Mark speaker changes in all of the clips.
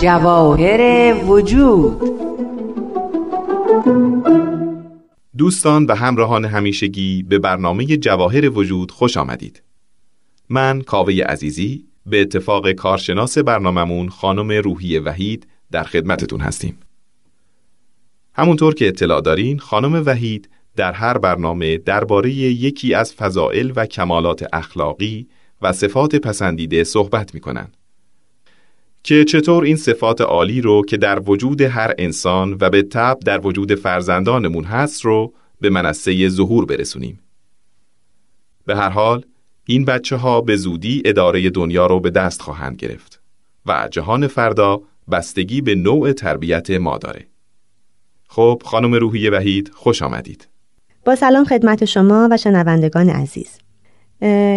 Speaker 1: جواهر وجود.
Speaker 2: دوستان و همراهان همیشگی به برنامه جواهر وجود خوش آمدید. من کاوه عزیزی به اتفاق کارشناس برنامهمون خانم روحی وحید در خدمتتون هستیم. همونطور که اطلاع دارین خانم وحید در هر برنامه درباره یکی از فضائل و کمالات اخلاقی و صفات پسندیده صحبت می‌کنن که چطور این صفات عالی رو که در وجود هر انسان و به تب در وجود فرزندانمون هست رو به منصه ظهور برسونیم. به هر حال این بچه ها به زودی اداره دنیا رو به دست خواهند گرفت و جهان فردا بستگی به نوع تربیت ما داره. خب خانم روحی وحید خوش آمدید.
Speaker 3: با سلام خدمت شما و شنوندگان عزیز.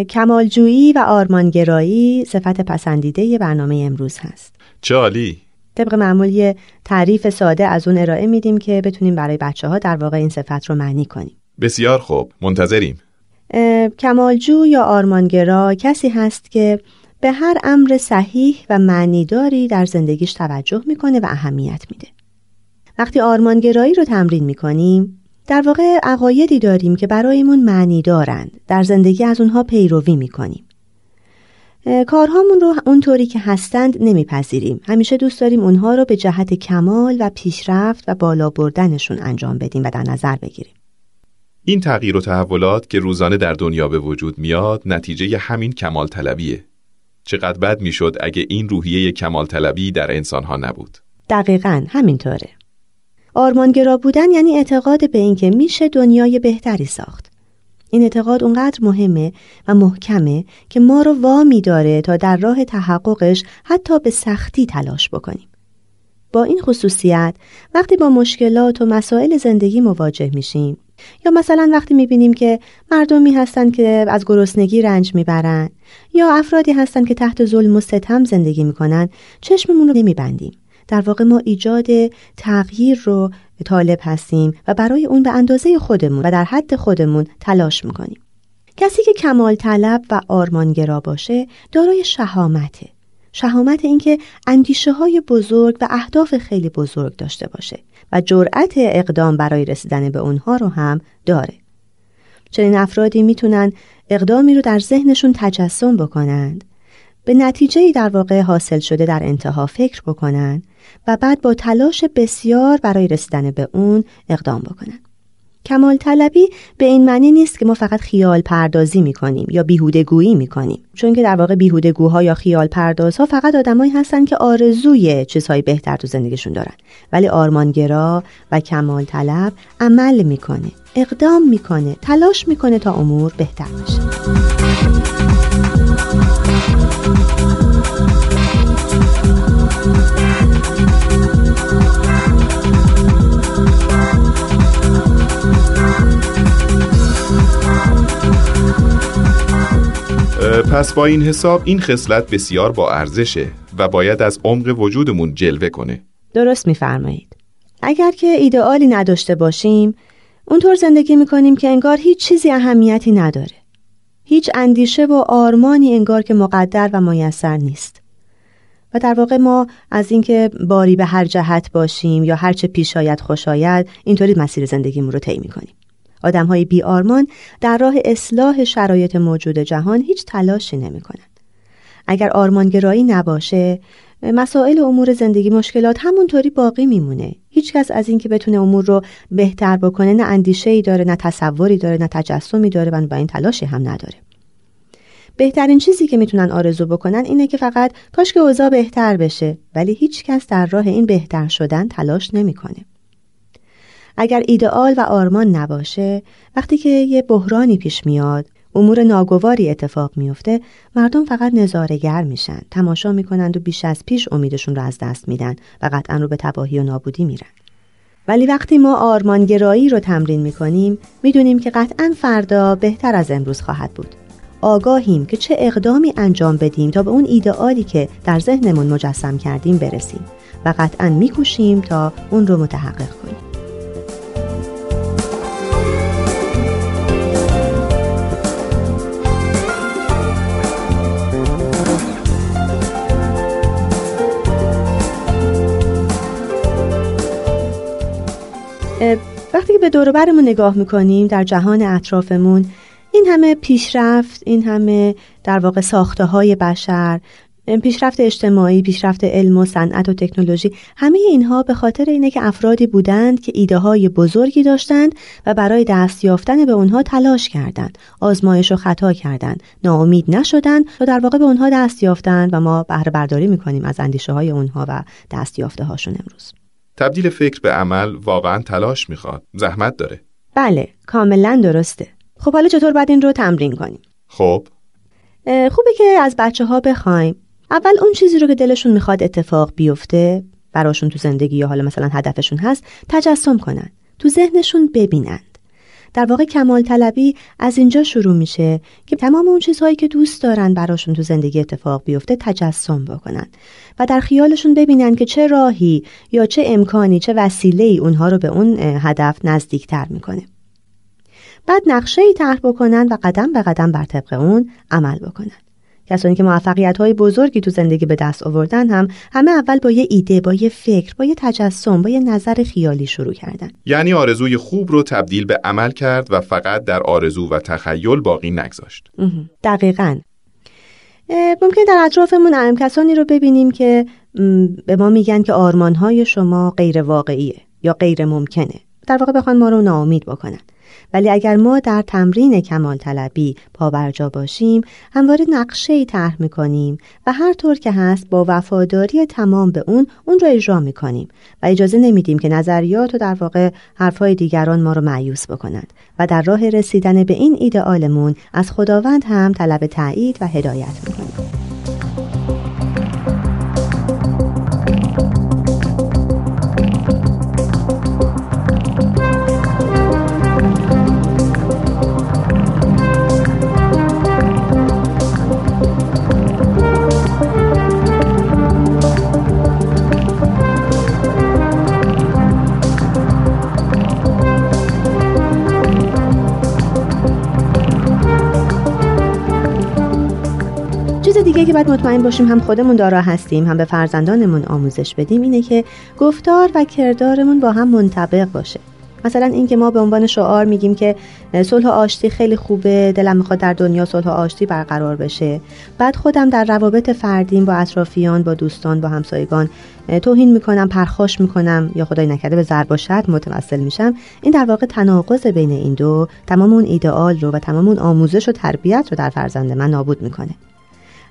Speaker 3: کمالجویی و آرمانگرایی صفت پسندیده برنامه امروز هست.
Speaker 2: چه عالی.
Speaker 3: طبق معمول یه تعریف ساده از اون ارائه میدیم که بتونیم برای بچه ها در واقع این صفت رو معنی کنیم.
Speaker 2: بسیار خوب. منتظریم.
Speaker 3: کمالجو یا آرمانگرا کسی هست که به هر امر صحیح و معنیداری در زندگیش توجه می‌کنه و اهمیت میده. وقتی آرمانگرایی رو تمرین می‌کنیم در واقع عقایدی داریم که برایمون معنی دارند. در زندگی از اونها پیروی می‌کنیم. کارهامون رو اونطوری که هستند نمیپذیریم. همیشه دوست داریم اونها رو به جهت کمال و پیشرفت و بالا بردنشون انجام بدیم و در نظر بگیریم.
Speaker 2: این تغییر و تحولات که روزانه در دنیا به وجود میاد نتیجه همین کمال طلبیه. چقدر بد می‌شد اگه این روحیه کمال طلبی در انسانها نبود.
Speaker 3: دقیقا همینطوره. آرمانگرا بودن یعنی اعتقاد به اینکه میشه دنیای بهتری ساخت. این اعتقاد اونقدر مهمه و محکمه که ما رو وامی داره تا در راه تحققش حتی به سختی تلاش بکنیم. با این خصوصیت وقتی با مشکلات و مسائل زندگی مواجه میشیم یا مثلا وقتی می‌بینیم که مردمی هستند که از گرسنگی رنج می‌برند یا افرادی هستند که تحت ظلم و ستم زندگی می‌کنن چشممون رو نمیبندیم در واقع ما ایجاد تغییر رو طالب هستیم و برای اون به اندازه خودمون و در حد خودمون تلاش می‌کنیم. کسی که کمال طلب و آرمانگرا باشه دارای شهامته. شهامت اینکه اندیشه های بزرگ و اهداف خیلی بزرگ داشته باشه و جرأت اقدام برای رسیدن به اونها رو هم داره. چنین افرادی می‌تونن اقدامی رو در ذهنشون تجسم بکنند به نتیجه در واقع حاصل شده در انتها فکر بکنن و بعد با تلاش بسیار برای رسیدن به اون اقدام بکنن. کمال طلبی به این معنی نیست که ما فقط خیال پردازی می کنیم یا بیهوده گویی می کنیم چون که در واقع بیهوده گوها یا خیال پردازها فقط آدمایی هستن که آرزوی چیزهای بهتر تو زندگیشون دارن ولی آرمانگرا و کمال طلب عمل می‌کنه اقدام می‌کنه تلاش می‌کنه تا امور بهتر بشه
Speaker 2: پس با این حساب این خصلت بسیار با ارزشه و باید از عمق وجودمون جلوه کنه.
Speaker 3: درست میفرمایید. اگر که ایدئالی نداشته باشیم اونطور زندگی می‌کنیم که انگار هیچ چیزی اهمیتی نداره. هیچ اندیشه و آرمانی انگار که مقدر و میسر نیست. و در واقع ما از اینکه باری به هر جهت باشیم یا هرچه پیش آید خوش اینطوری مسیر زندگیمون رو طی می‌کنیم. آدم های بی آرمان در راه اصلاح شرایط موجود جهان هیچ تلاشی نمی کنند. اگر آرمانگرایی نباشه مسائل امور زندگی مشکلات همونطوری باقی میمونه. هیچکس از اینکه بتونه امور رو بهتر بکنه نه اندیشه ای داره نه تصوری داره نه تجسمی داره و با این تلاشی هم نداره. بهترین چیزی که می‌تونن آرزو بکنن اینه که فقط کاش که اوضاع بهتر بشه ولی هیچکس در راه این بهتر شدن تلاش نمی‌کنه. اگر ایدئال و آرمان نباشه وقتی که یه بحرانی پیش میاد امور ناگواری اتفاق میفته مردم فقط نظارگر میشن تماشا می‌کنند و بیش از پیش امیدشون رو از دست میدن و قطعا رو به تباهی و نابودی میرن. ولی وقتی ما آرمانگرایی رو تمرین می‌کنیم می‌دونیم که قطعا فردا بهتر از امروز خواهد بود. آگاهیم که چه اقدامی انجام بدیم تا به اون ایدئالی که در ذهنمون مجسم کردیم برسیم و قطعا میکوشیم تا اون رو متحقق کنیم. به دور برمون نگاه می‌کنیم در جهان اطرافمون این همه پیشرفت این همه در واقع ساخته های بشر پیشرفت اجتماعی، پیشرفت علم و صنعت و تکنولوژی همه اینها به خاطر اینه که افرادی بودند که ایده های بزرگی داشتند و برای دست یافتن به اونها تلاش کردند، آزمایش و خطا کردند، ناامید نشدند و در واقع به اونها دست یافتند و ما بهره برداری می‌کنیم از اندیشه های اونها و دست یافته هاشون امروز.
Speaker 2: تبدیل فکر به عمل واقعا تلاش می‌خواد، زحمت داره.
Speaker 3: بله، کاملا درسته. خب حالا چطور باید این رو تمرین کنیم؟
Speaker 2: خب
Speaker 3: خوبه که از بچه ها بخوایم اول اون چیزی رو که دلشون می‌خواد اتفاق بیفته براشون تو زندگی یا حالا مثلا هدفشون هست تجسم کنن تو ذهنشون ببینند در واقع کمال طلبی از اینجا شروع میشه که تمام اون چیزهایی که دوست دارن براشون تو زندگی اتفاق بیفته تجسم بکنن و در خیالشون ببینن که چه راهی یا چه امکانی چه وسیله ای اونها رو به اون هدف نزدیکتر می‌کنه. بعد نقشه ای طرح بکنن و قدم به قدم بر طبق اون عمل بکنن. کسانی که موفقیت های بزرگی تو زندگی به دست آوردن هم همه اول با یه ایده با یه فکر با یه تجسم با یه نظر خیالی شروع کردن.
Speaker 2: یعنی آرزوی خوب رو تبدیل به عمل کرد و فقط در آرزو و تخیل باقی نگذاشت.
Speaker 3: دقیقا. ممکن در اطرافمون هم کسانی رو ببینیم که به ما میگن که آرمانهای شما غیر واقعیه یا غیر ممکنه. در واقع بخوان ما رو ناامید بکنن. ولی اگر ما در تمرین کمال طلبی پابرجا باشیم همواره نقشه ای طرح می‌کنیم و هر طور که هست با وفاداری تمام به اون اون رو اجرا می‌کنیم و اجازه نمیدیم که نظریات و در واقع حرفهای دیگران ما رو معیوس بکنند و در راه رسیدن به این ایدئالمون از خداوند هم طلب تایید و هدایت می‌کنیم. دیگه که باید مطمئن باشیم هم خودمون دارا هستیم هم به فرزندانمون آموزش بدیم اینه که گفتار و کردارمون با هم منطبق باشه. مثلا اینکه ما به عنوان شعار میگیم که صلح و آشتی خیلی خوبه دلم می‌خواد در دنیا صلح و آشتی برقرار بشه. بعد خودم در روابط فردیم با اطرافیان با دوستان با همسایگان توهین می‌کنم پرخاش می‌کنم یا خدای نکرده به ضرب و متوسل میشم. این در واقع تناقض بین این دو تمام اون ایدئال رو و تمام اون آموزش و تربیت رو در فرزند من نابود می‌کنه.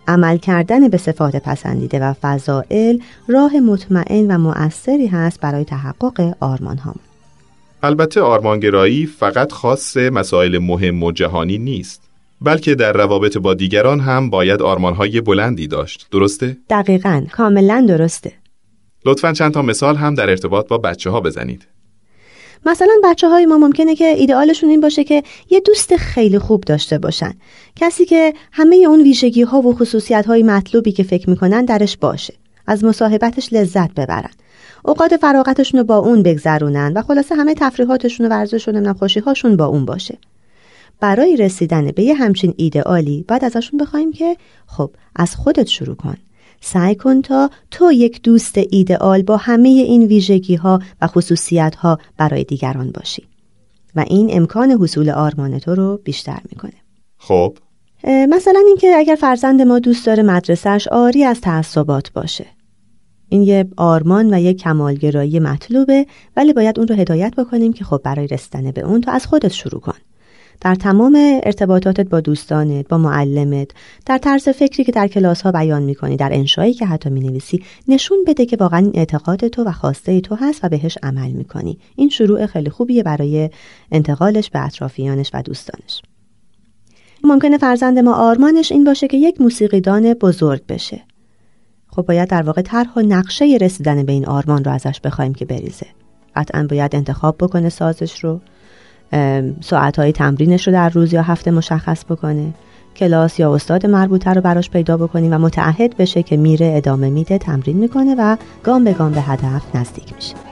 Speaker 3: عمل کردن به صفات پسندیده و فضائل راه مطمئن و مؤثری هست برای تحقق آرمان هم.
Speaker 2: البته آرمانگرایی فقط خاص مسائل مهم و جهانی نیست بلکه در روابط با دیگران هم باید آرمانهای بلندی داشت درسته؟
Speaker 3: دقیقا کاملا درسته
Speaker 2: لطفا چند تا مثال هم در ارتباط با بچه ها بزنید
Speaker 3: مثلا بچه های ما ممکنه که ایدئالشون این باشه که یه دوست خیلی خوب داشته باشن. کسی که همه اون ویژگی ها و خصوصیت های مطلوبی که فکر می‌کنن درش باشه. از مصاحبتش لذت ببرن. اوقات فراغتشون رو با اون بگذرونن و خلاصه همه تفریحاتشون و ورزش و نمی‌دونم خوشی هاشون با اون باشه. برای رسیدن به یه همچین ایدئالی باید ازشون بخوایم که خب از خودت شروع کن. سعی کن تا تو یک دوست ایدئال با همه این ویژگی ها و خصوصیت ها برای دیگران باشی. و این امکان حصول آرمان تو رو بیشتر می‌کنه.
Speaker 2: خب.
Speaker 3: مثلا اینکه اگر فرزند ما دوست داره مدرسهش آری از تعصبات باشه. این یه آرمان و یه کمالگرایی مطلوبه ولی باید اون رو هدایت بکنیم که خب برای رسیدن به اون تو از خودت شروع کن. در تمام ارتباطاتت با دوستانت با معلمت در طرز فکری که در کلاس ها بیان می‌کنی در انشایی که حتی می‌نویسی نشون بده که واقعا این اعتقاد تو و خواسته تو هست و بهش عمل می‌کنی. این شروع خیلی خوبیه برای انتقالش به اطرافیانش و دوستانش. ممکنه فرزند ما آرمانش این باشه که یک موسیقیدان بزرگ بشه. خب باید در واقع طرح و نقشه رسیدن به این آرمان رو ازش بخوایم که بریزه. قطعا باید انتخاب بکنه سازش رو. ساعتهای تمرینش رو در روز یا هفته مشخص بکنه. کلاس یا استاد مربوطه رو براش پیدا بکنیم و متعهد بشه که میره ادامه میده تمرین می‌کنه و گام به گام به هدف نزدیک میشه.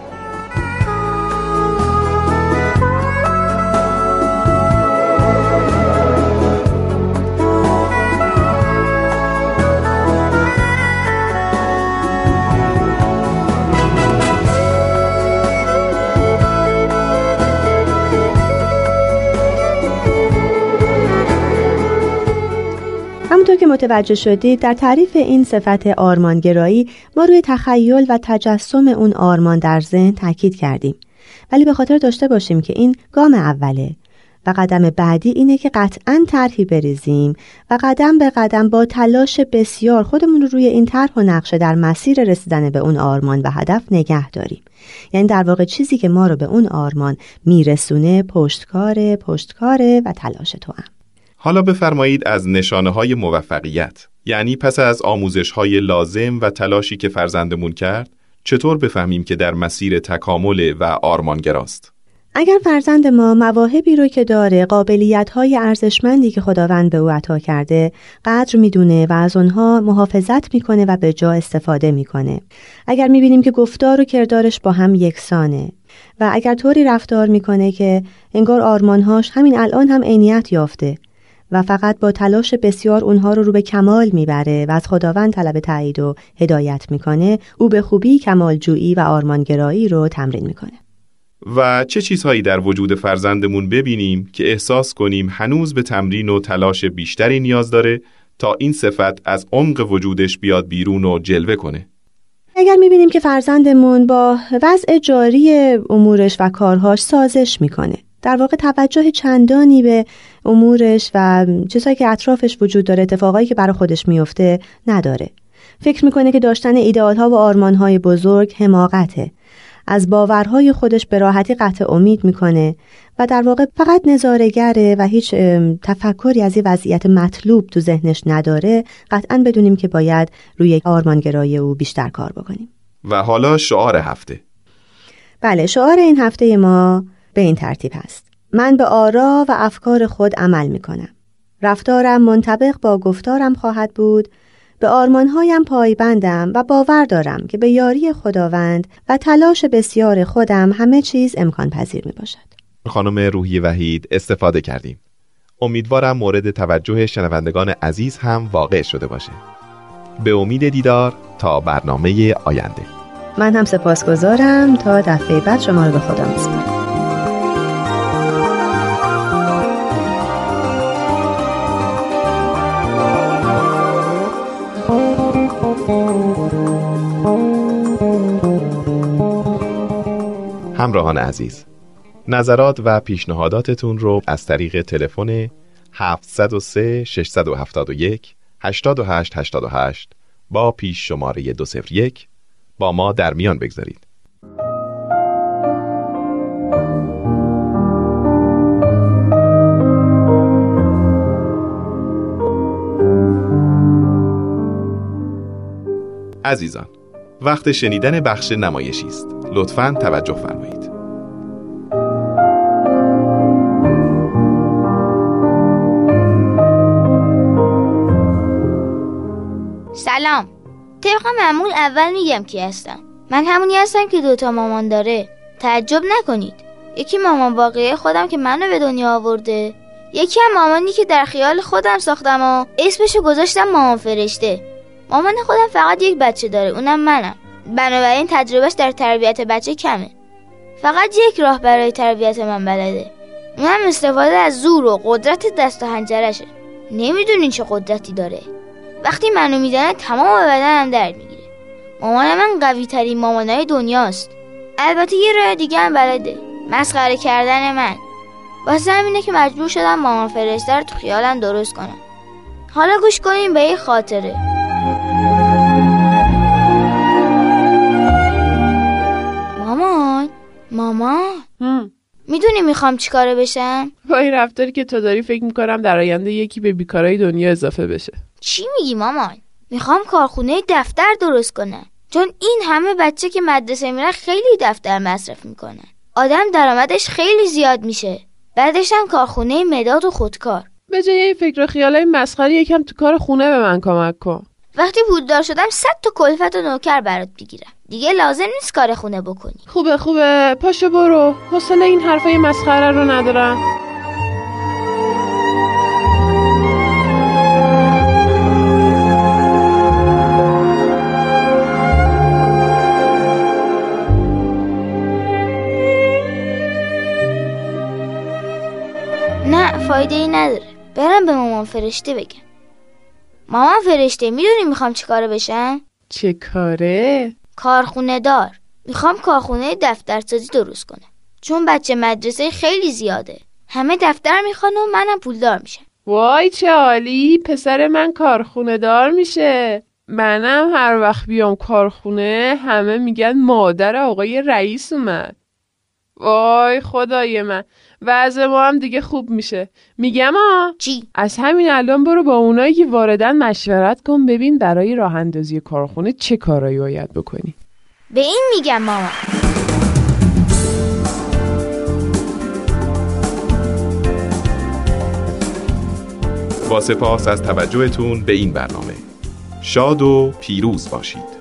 Speaker 3: همونطور که متوجه شدید در تعریف این صفت آرمانگرایی ما روی تخیل و تجسم اون آرمان در ذهن تاکید کردیم ولی به خاطر داشته باشیم که این گام اوله و قدم بعدی اینه که قطعا طرحی بریزیم و قدم به قدم با تلاش بسیار خودمون رو روی این طرح و نقشه در مسیر رسیدن به اون آرمان و هدف نگه داریم یعنی در واقع چیزی که ما رو به اون آرمان میرسونه پشتکاره پشتکاره و تلاش تو هم.
Speaker 2: حالا بفرمایید از نشانه های موفقیت یعنی پس از آموزش های لازم و تلاشی که فرزندمون کرد چطور بفهمیم که در مسیر تکامل و آرمانگراست؟
Speaker 3: اگر فرزند ما مواهبی رو که داره قابلیت های ارزشمندی که خداوند به او عطا کرده قدر می‌دونه و از اونها محافظت می‌کنه و به جا استفاده می‌کنه. اگر می‌بینیم که گفتار و کردارش با هم یکسانه و اگر طوری رفتار می‌کنه که انگار آرمانهاش همین الان هم عینیت یافته و فقط با تلاش بسیار اونها رو رو به کمال می‌بره و از خداوند طلب تایید و هدایت می‌کنه او به خوبی کمالجویی و آرمانگرایی رو تمرین می‌کنه.
Speaker 2: و چه چیزهایی در وجود فرزندمون ببینیم که احساس کنیم هنوز به تمرین و تلاش بیشتری نیاز داره تا این صفت از عمق وجودش بیاد بیرون و جلوه کنه؟
Speaker 3: اگر می‌بینیم که فرزندمون با وضع جاری امورش و کارهاش سازش می‌کنه در واقع توجه چندانی به امورش و چیزهایی که اطرافش وجود داره اتفاقایی که برای خودش میفته نداره. فکر می‌کنه که داشتن ایدئال ها و آرمان های بزرگ حماقته. از باورهای خودش به راحتی قطع امید می‌کنه و در واقع فقط نظارگره و هیچ تفکری از این وضعیت مطلوب تو ذهنش نداره. قطعا بدونیم که باید روی آرمانگرایی او بیشتر کار بکنیم.
Speaker 2: و حالا شعار هفته.
Speaker 3: بله شعار این هفته ما به این ترتیب هست من به آرا و افکار خود عمل می کنم. رفتارم منطبق با گفتارم خواهد بود به آرمانهایم پایبندم و باور دارم که به یاری خداوند و تلاش بسیار خودم همه چیز امکان پذیر می باشد.
Speaker 2: خانم روحی وحید استفاده کردیم. امیدوارم مورد توجه شنوندگان عزیز هم واقع شده باشه. به امید دیدار تا برنامه آینده.
Speaker 3: من هم سپاسگزارم تا دفعه بعد شما رو به خدا میسپارم.
Speaker 2: همراهان عزیز نظرات و پیشنهاداتتون رو از طریق تلفن 703 671 8888 با پیش شماره 201 با ما در میان بگذارید. عزیزان وقت شنیدن بخش نمایشی است. لطفا توجه فرمایید.
Speaker 4: سلام. طبق معمول اول میگم کی هستم. من همونی هستم که دوتا مامان داره. تعجب نکنید. یکی مامان واقعی خودم که منو به دنیا آورده. یکی هم مامانی که در خیال خودم ساختم و اسمشو گذاشتم مامان فرشته. مامان خودم فقط یک بچه داره اونم منم. بنابراین تجربهش در تربیت بچه کمه. فقط یک راه برای تربیت من بلده. اونم استفاده از زور و قدرت دست و هنجرشه. نمی‌دونین چه قدرتی داره. وقتی منو می‌زنه تمام بدنم درد می‌گیره. مامان من قوی ترین مامانای دنیاست. البته یه راه دیگه هم بلده. مسخره کردن من. واسه همینه که مجبور شدم مامان فرشته رو تو خیالم درست کنم. حالا گوش کنیم به یه خاطره. مامان مامان می‌دونی می‌خوام چیکاره بشم؟
Speaker 5: با این رفتاری که تو داری فکر می‌کنم در آینده یکی به بیکارای دنیا اضافه بشه.
Speaker 4: چی میگی مامان می‌خوام کارخونه دفتر درست کنم. چون این همه بچه که مدرسه میرن خیلی دفتر مصرف می‌کنن. آدم درآمدش خیلی زیاد میشه. بعدش هم کارخونه مداد و خودکار.
Speaker 5: به جای این فکر و خیالای مسخره یکم تو کار خونه به من کمک کن.
Speaker 4: وقتی پولدار شدم صد تا کلفت و نوکر برات بگیرم. دیگه لازم نیست کار خونه بکنی.
Speaker 5: خوبه خوبه. پاشو برو. حوصله این حرفای مسخره رو ندارم.
Speaker 4: نه فایده ای نداره. برم به مامان فرشته بگم. مامان فرشته می‌دونی می‌خوام چیکاره بشم؟
Speaker 5: چه کاره؟
Speaker 4: کارخونه دار می‌خوام کارخونه دفترسازی درست کنم. چون بچه مدرسه خیلی زیاده. همه دفتر می‌خوان و منم پولدار میشم.
Speaker 5: وای چه عالی پسر من کارخونه دار میشه. منم هر وقت بیام کارخونه همه میگن مادر آقای رئیس اومد. وای خدای من. وضع ما هم دیگه خوب میشه. میگم آ
Speaker 4: چی؟
Speaker 5: از همین الان برو با اونایی که واردن مشورت کن ببین برای راه اندازی کارخونه چه کارایی باید بکنی.
Speaker 4: به این میگم مامان
Speaker 2: با سپاس از توجهتون به این برنامه. شاد و پیروز باشید.